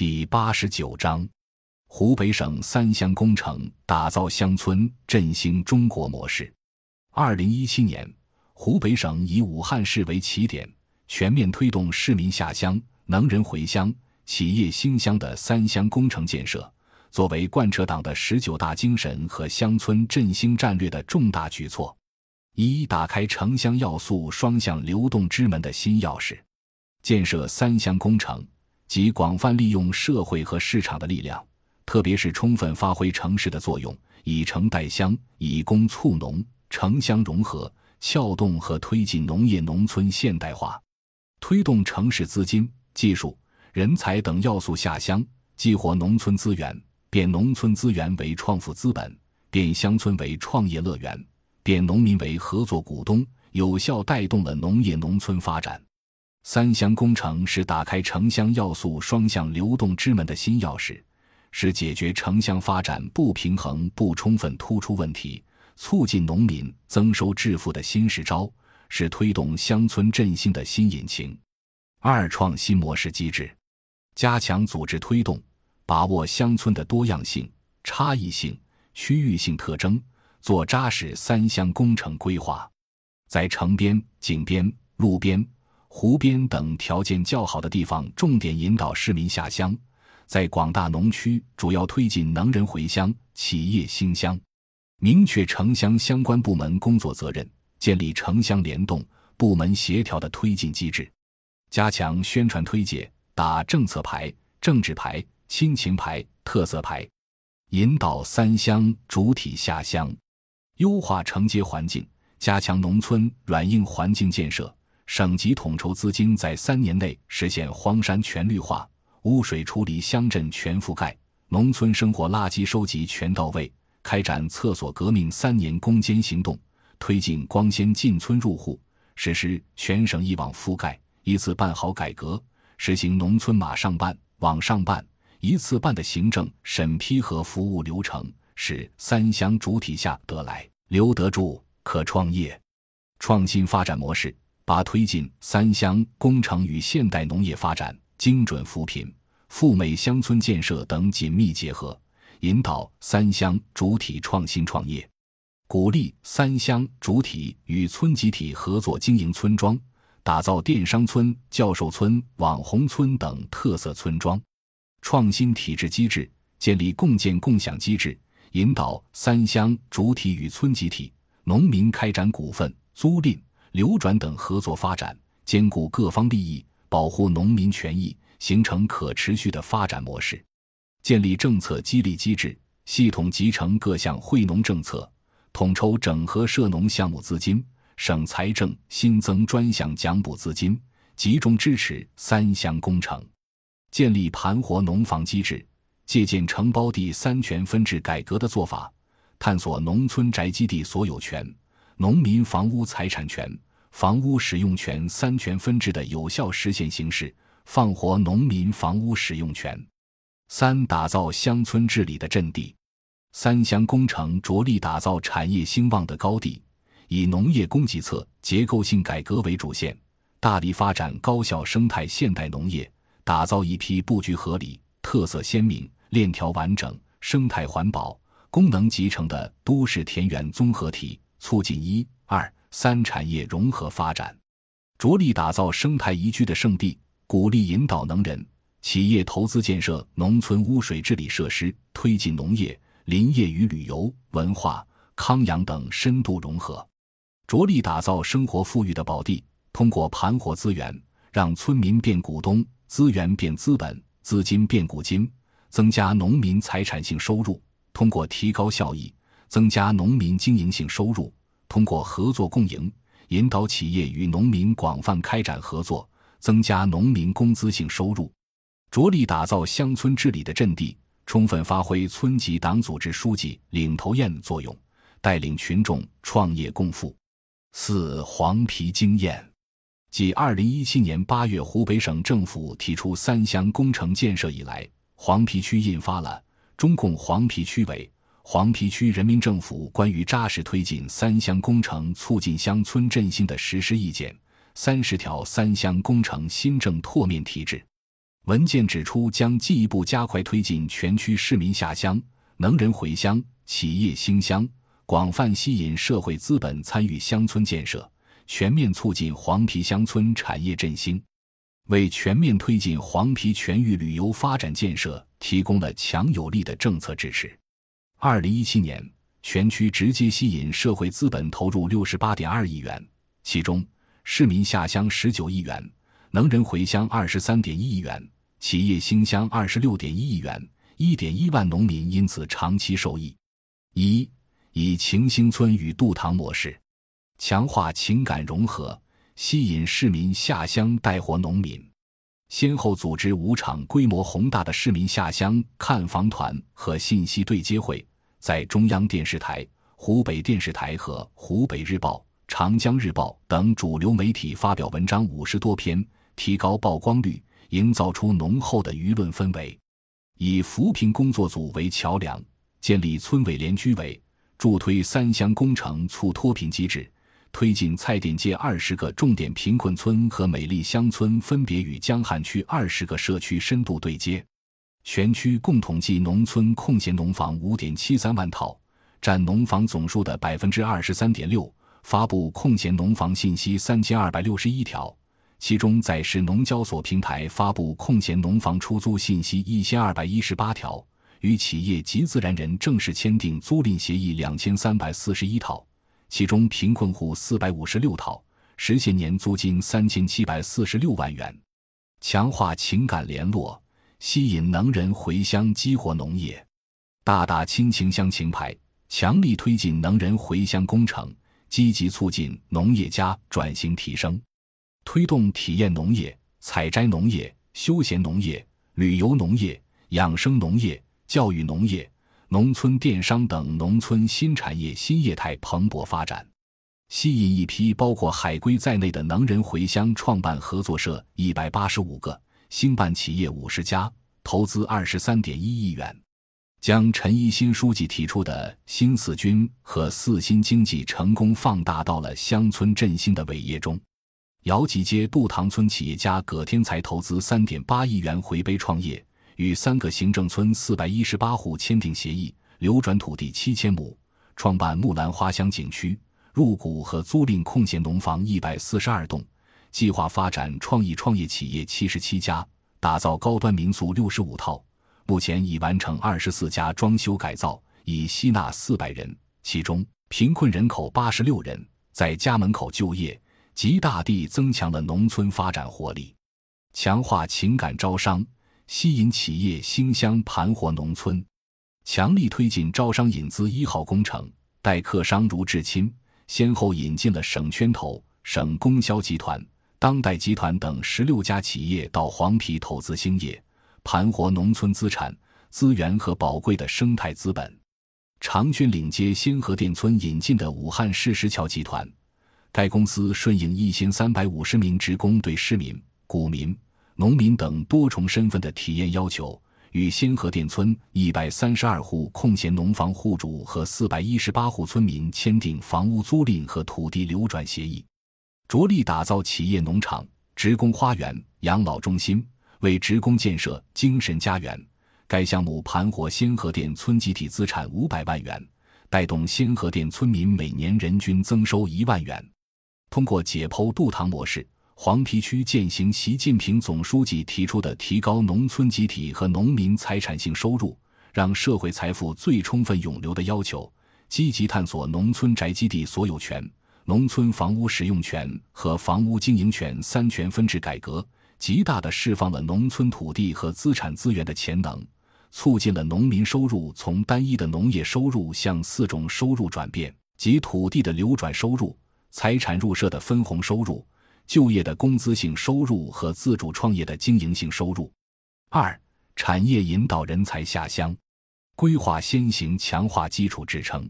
第八十九章：湖北省三乡工程打造乡村振兴中国模式。二零一七年，湖北省以武汉市为起点，全面推动市民下乡、能人回乡、企业兴乡的三乡工程建设，作为贯彻党的十九大精神和乡村振兴战略的重大举措，一打开城乡要素双向流动之门的新钥匙。建设三乡工程。即广泛利用社会和市场的力量，特别是充分发挥城市的作用，以城带乡，以工促农，城乡融合，撬动和推进农业农村现代化，推动城市资金、技术、人才等要素下乡，激活农村资源，变农村资源为创富资本，变乡村为创业乐园，变农民为合作股东，有效带动了农业农村发展。三乡工程是打开城乡要素双向流动之门的新钥匙，是解决城乡发展不平衡不充分突出问题、促进农民增收致富的新实招，是推动乡村振兴的新引擎。二、创新模式机制，加强组织推动，把握乡村的多样性、差异性、区域性特征，做扎实三乡工程规划，在城边、井边、路边。湖边等条件较好的地方，重点引导市民下乡；在广大农区，主要推进能人回乡、企业兴乡。明确城乡相关部门工作责任，建立城乡联动、部门协调的推进机制，加强宣传推介，打政策牌、政治牌、亲情牌、特色牌，引导三乡主体下乡，优化承接环境，加强农村软硬环境建设。省级统筹资金在三年内实现荒山全绿化、污水处理乡镇全覆盖、农村生活垃圾收集全到位，开展厕所革命三年攻坚行动，推进光纤进村入户，实施全省一网覆盖、一次办好改革，实行农村马上办、网上办、一次办的行政审批和服务流程，使三乡主体下得来、留得住、可创业、创新发展模式。把推进三乡工程与现代农业发展、精准扶贫、富美乡村建设等紧密结合，引导三乡主体创新创业，鼓励三乡主体与村集体合作经营村庄，打造电商村、教授村、网红村等特色村庄，创新体制机制，建立共建共享机制，引导三乡主体与村集体、农民开展股份租赁。流转等合作发展，兼顾各方利益，保护农民权益，形成可持续的发展模式。建立政策激励机制，系统集成各项惠农政策，统筹整合涉农项目资金，省财政新增专项奖补资金，集中支持三乡工程。建立盘活农房机制，借鉴承包地三权分置改革的做法，探索农村宅基地所有权。农民房屋财产权、房屋使用权三权分置的有效实现形式，放活农民房屋使用权。三、打造乡村治理的阵地。三乡工程着力打造产业兴旺的高地，以农业供给侧结构性改革为主线，大力发展高效生态现代农业，打造一批布局合理、特色鲜明、链条完整、生态环保、功能集成的都市田园综合体。促进一二三产业融合发展，着力打造生态宜居的圣地，鼓励引导能人企业投资建设农村污水治理设施，推进农业、林业与旅游、文化、康养等深度融合，着力打造生活富裕的宝地。通过盘活资源，让村民变股东，资源变资本，资金变股金，增加农民财产性收入。通过提高效益。增加农民经营性收入，通过合作共赢，引导企业与农民广泛开展合作，增加农民工资性收入，着力打造乡村治理的阵地，充分发挥村级党组织书记领头雁作用，带领群众创业共富。四黄皮经验，继二零一七年八月湖北省政府提出三乡工程建设以来，黄陂区印发了中共黄陂区委。黄陂区人民政府关于扎实推进三乡工程促进乡村振兴的实施意见，三十条三乡工程新政拓面提质。文件指出，将进一步加快推进全区市民下乡、能人回乡、企业兴乡，广泛吸引社会资本参与乡村建设，全面促进黄陂乡村产业振兴，为全面推进黄陂全域旅游发展建设提供了强有力的政策支持。二零一七年，全区直接吸引社会资本投入六十八点二亿元，其中市民下乡十九亿元。能人回乡二十三点一亿元，企业兴乡二十六点一亿元，一点一万农民因此长期受益。一以晴兴村与渡塘模式，强化情感融合，吸引市民下乡带活农民。先后组织五场规模宏大的市民下乡看房团和信息对接会，在中央电视台、湖北电视台和湖北日报、长江日报等主流媒体发表文章五十多篇。提高曝光率，营造出浓厚的舆论氛围。以扶贫工作组为桥梁，建立村委联居委，助推三乡工程促脱贫机制，推进蔡甸街二十个重点贫困村和美丽乡村分别与江汉区二十个社区深度对接。全区共统计农村空闲农房五点七三万套，占农房总数的百分之二十三点六。发布空闲农房信息三千二百六十一条。其中，在市农交所平台发布空闲农房出租信息一千二百一十八条，与企业及自然人正式签订租赁协议两千三百四十一套，其中贫困户四百五十六套，实现年租金三千七百四十六万元。强化情感联络，吸引能人回乡激活农业，大大亲情乡情牌，强力推进能人回乡工程，积极促进农业加转型提升。推动体验农业、采摘农业、休闲农业、旅游农业、养生农业、教育农业、农村电商等农村新产业新业态蓬勃发展，吸引一批包括海归在内的能人回乡创办合作社一百八十五个，兴办企业五十家，投资二十三点一亿元，将陈一新书记提出的新四军和四新经济成功放大到了乡村振兴的伟业中。姚集街渡塘村企业家葛天才投资三点八亿元回碑创业，与三个行政村四百一十八户签订协议，流转土地七千亩，创办木兰花乡景区，入股和租赁空闲农房一百四十二栋，计划发展创意创业企业七十七家，打造高端民宿六十五套，目前已完成二十四家装修改造，已吸纳四百人，其中贫困人口八十六人，在家门口就业。极大地增强了农村发展活力，强化情感招商，吸引企业兴乡盘活农村，强力推进招商引资一号工程，待客商如至亲，先后引进了省圈投、省供销集团、当代集团等十六家企业到黄陂投资兴业，盘活农村资产、资源和宝贵的生态资本。长郡岭街仙河店村引进的武汉市石桥集团。该公司顺应一千三百五十名职工对市民、股民、农民等多重身份的体验要求，与仙河店村一百三十二户空闲农房户主和四百一十八户村民签订房屋租赁和土地流转协议，着力打造企业农场、职工花园、养老中心，为职工建设精神家园。该项目盘活仙河店村集体资产五百万元，带动仙河店村民每年人均增收一万元。通过解剖渡塘模式，黄陂区践行习近平总书记提出的提高农村集体和农民财产性收入，让社会财富最充分涌流的要求，积极探索农村宅基地所有权、农村房屋使用权和房屋经营权三权分置改革，极大地释放了农村土地和资产资源的潜能，促进了农民收入从单一的农业收入向四种收入转变，即土地的流转收入。财产入社的分红收入、就业的工资性收入和自主创业的经营性收入。二、产业引导人才下乡，规划先行，强化基础支撑，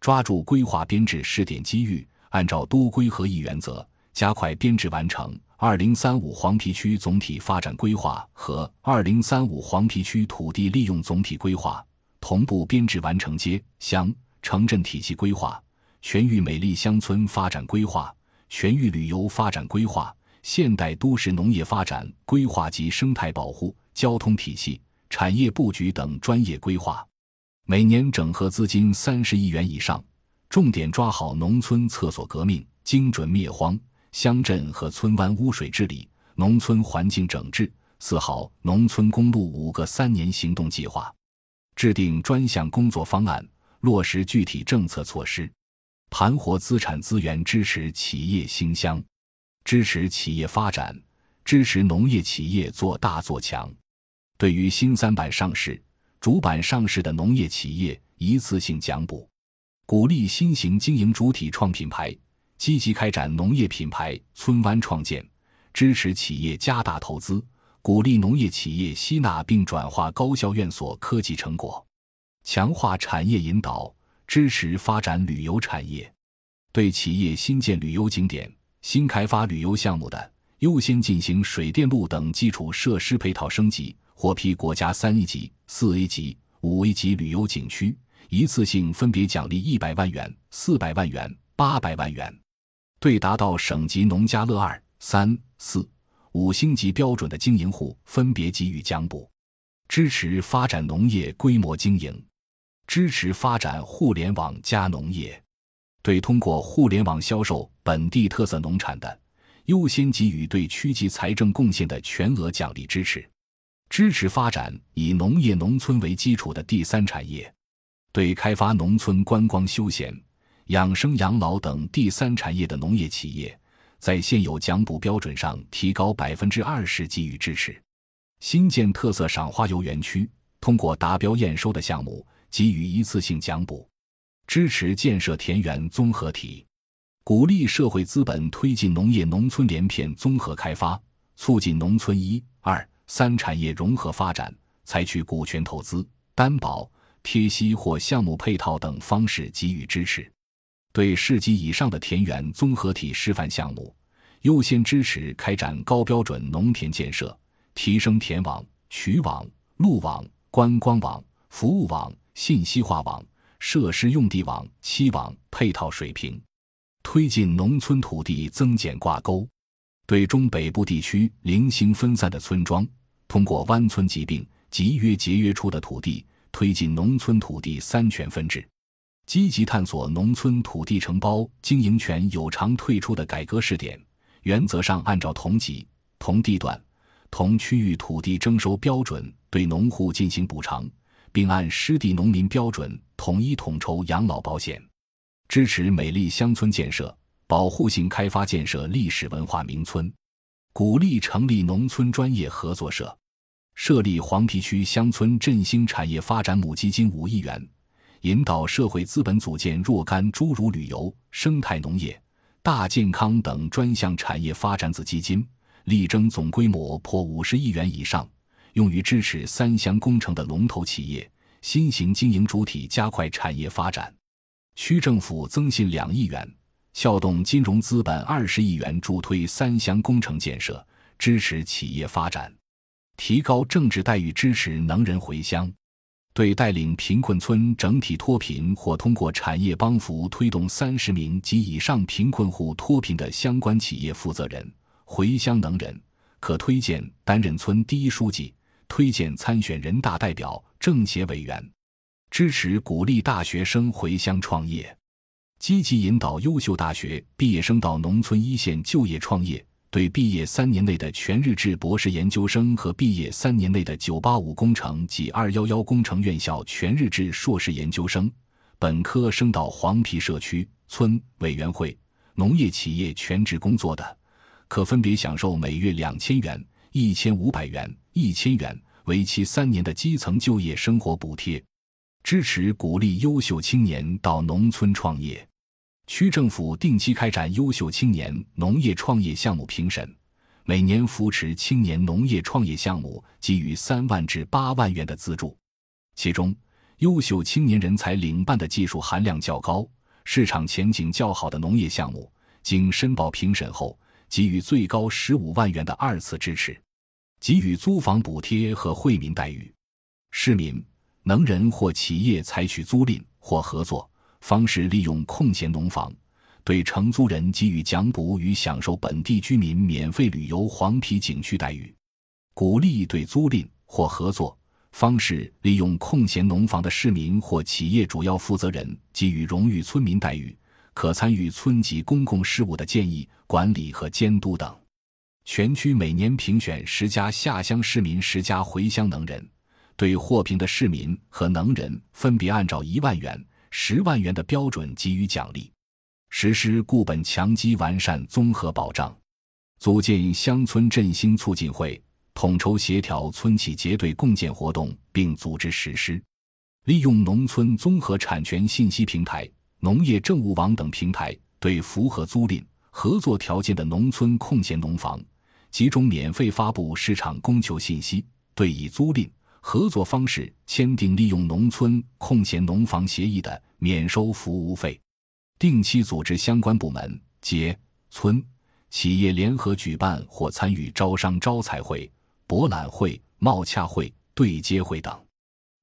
抓住规划编制试点机遇，按照多规合一原则，加快编制完成《二零三五黄陂区总体发展规划》和《二零三五黄陂区土地利用总体规划》，同步编制完成街乡城镇体系规划。全域美丽乡村发展规划、全域旅游发展规划、现代都市农业发展规划及生态保护、交通体系、产业布局等专业规划，每年整合资金三十亿元以上，重点抓好农村厕所革命、精准灭荒、乡镇和村湾污水治理、农村环境整治。四号农村公路五个三年行动计划，制定专项工作方案，落实具体政策措施，盘活资产资源，支持企业兴乡。支持企业发展，支持农业企业做大做强。对于新三板上市、主板上市的农业企业，一次性奖补，鼓励新型经营主体创品牌，积极开展农业品牌村湾创建，支持企业加大投资，鼓励农业企业吸纳并转化高校院所科技成果，强化产业引导，支持发展旅游产业。对企业新建旅游景点。新开发旅游项目的，优先进行水电路等基础设施配套升级，获批国家三 A 级、四 A 级、五 A 级旅游景区，一次性分别奖励一百万元、四百万元、八百万元。对达到省级农家乐二、三、四、五星级标准的经营户，分别给予奖补。支持发展农业规模经营，支持发展互联网加农业。对通过互联网销售本地特色农产的，优先给予对区级财政贡献的全额奖励支持；支持发展以农业农村为基础的第三产业；对开发农村观光休闲、养生养老等第三产业的农业企业，在现有奖补标准上提高百分之二十给予支持；新建特色赏花游园区，通过达标验收的项目给予一次性奖补。支持建设田园综合体，鼓励社会资本推进农业农村连片综合开发，促进农村一、二、三产业融合发展，采取股权投资、担保、贴息或项目配套等方式给予支持。对市级以上的田园综合体示范项目，优先支持开展高标准农田建设，提升田网、渠网、路网、观光网、服务网、信息化网。设施用地网、期网配套水平，推进农村土地增减挂钩，对中北部地区零星分散的村庄，通过湾村疾病集约节约出的土地，推进农村土地三权分置，积极探索农村土地承包经营权有偿退出的改革试点，原则上按照同级、同地段、同区域土地征收标准对农户进行补偿。并按湿地农民标准统一统筹养老保险，支持美丽乡村建设、保护性开发建设历史文化名村，鼓励成立农村专业合作社，设立黄陂区乡村振兴产业发展母基金五亿元，引导社会资本组建若干诸如旅游、生态农业、大健康等专项产业发展子基金，力争总规模破五十亿元以上。用于支持三乡工程的龙头企业、新型经营主体加快产业发展，区政府增信两亿元，撬动金融资本二十亿元，助推三乡工程建设，支持企业发展，提高政治待遇，支持能人回乡。对带领贫困村整体脱贫或通过产业帮扶推动三十名及以上贫困户脱贫的相关企业负责人回乡能人，可推荐担任村第一书记。推荐参选人大代表、政协委员，支持鼓励大学生回乡创业，积极引导优秀大学毕业生到农村一线就业创业。对毕业三年内的全日制博士研究生和毕业三年内的985工程及211工程院校全日制硕士研究生、本科升到黄陂社区村委员会、农业企业全职工作的，可分别享受每月两千元、一千五百元。一千元，为期三年的基层就业生活补贴，支持鼓励优秀青年到农村创业。区政府定期开展优秀青年农业创业项目评审，每年扶持青年农业创业项目，给予三万至八万元的资助。其中，优秀青年人才领办的技术含量较高、市场前景较好的农业项目，经申报评审后，给予最高十五万元的二次支持。给予租房补贴和惠民待遇，市民、能人或企业采取租赁或合作方式，利用空闲农房，对承租人给予奖补与享受本地居民免费旅游黄皮景区待遇，鼓励对租赁或合作方式利用空闲农房的市民或企业主要负责人给予荣誉村民待遇，可参与村级公共事务的建议、管理和监督等。全区每年评选十家下乡市民、十家回乡能人，对获评的市民和能人分别按照一万元、十万元的标准给予奖励。实施固本强基、完善综合保障，组建乡村振兴促进会，统筹协调村企结对共建活动，并组织实施。利用农村综合产权信息平台、农业政务网等平台，对符合租赁合作条件的农村空闲农房，集中免费发布市场供求信息，对以租赁合作方式签订利用农村空闲农房协议的，免收服务费。定期组织相关部门、街、村、企业联合举办或参与招商招财会、博览会、贸洽会、对接会等，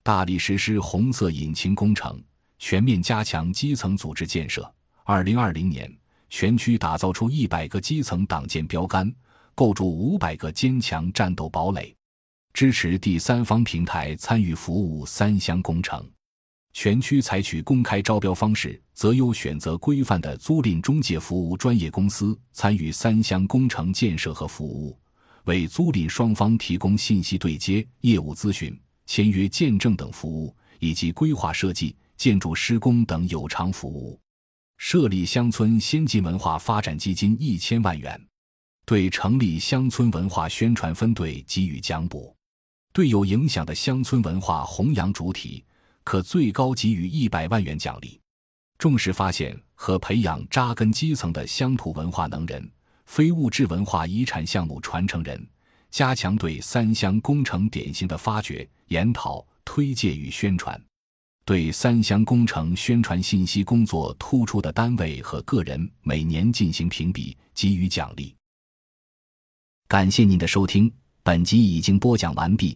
大力实施红色引擎工程，全面加强基层组织建设。二零二零年，全区打造出一百个基层党建标杆，构筑五百个坚强战斗堡垒，支持第三方平台参与服务三乡工程。全区采取公开招标方式，择优选择规范的租赁中介服务专业公司参与三乡工程建设和服务，为租赁双方提供信息对接、业务咨询、签约见证等服务，以及规划设计、建筑施工等有偿服务。设立乡村先进文化发展基金一千万元，对成立乡村文化宣传分队给予奖补，对有影响的乡村文化弘扬主体。可最高给予一百万元奖励，重视发现和培养扎根基层的乡土文化能人、非物质文化遗产项目传承人，加强对三乡工程典型的发掘、研讨、推介与宣传，对三乡工程宣传信息工作突出的单位和个人每年进行评比，给予奖励。感谢您的收听，本集已经播讲完毕。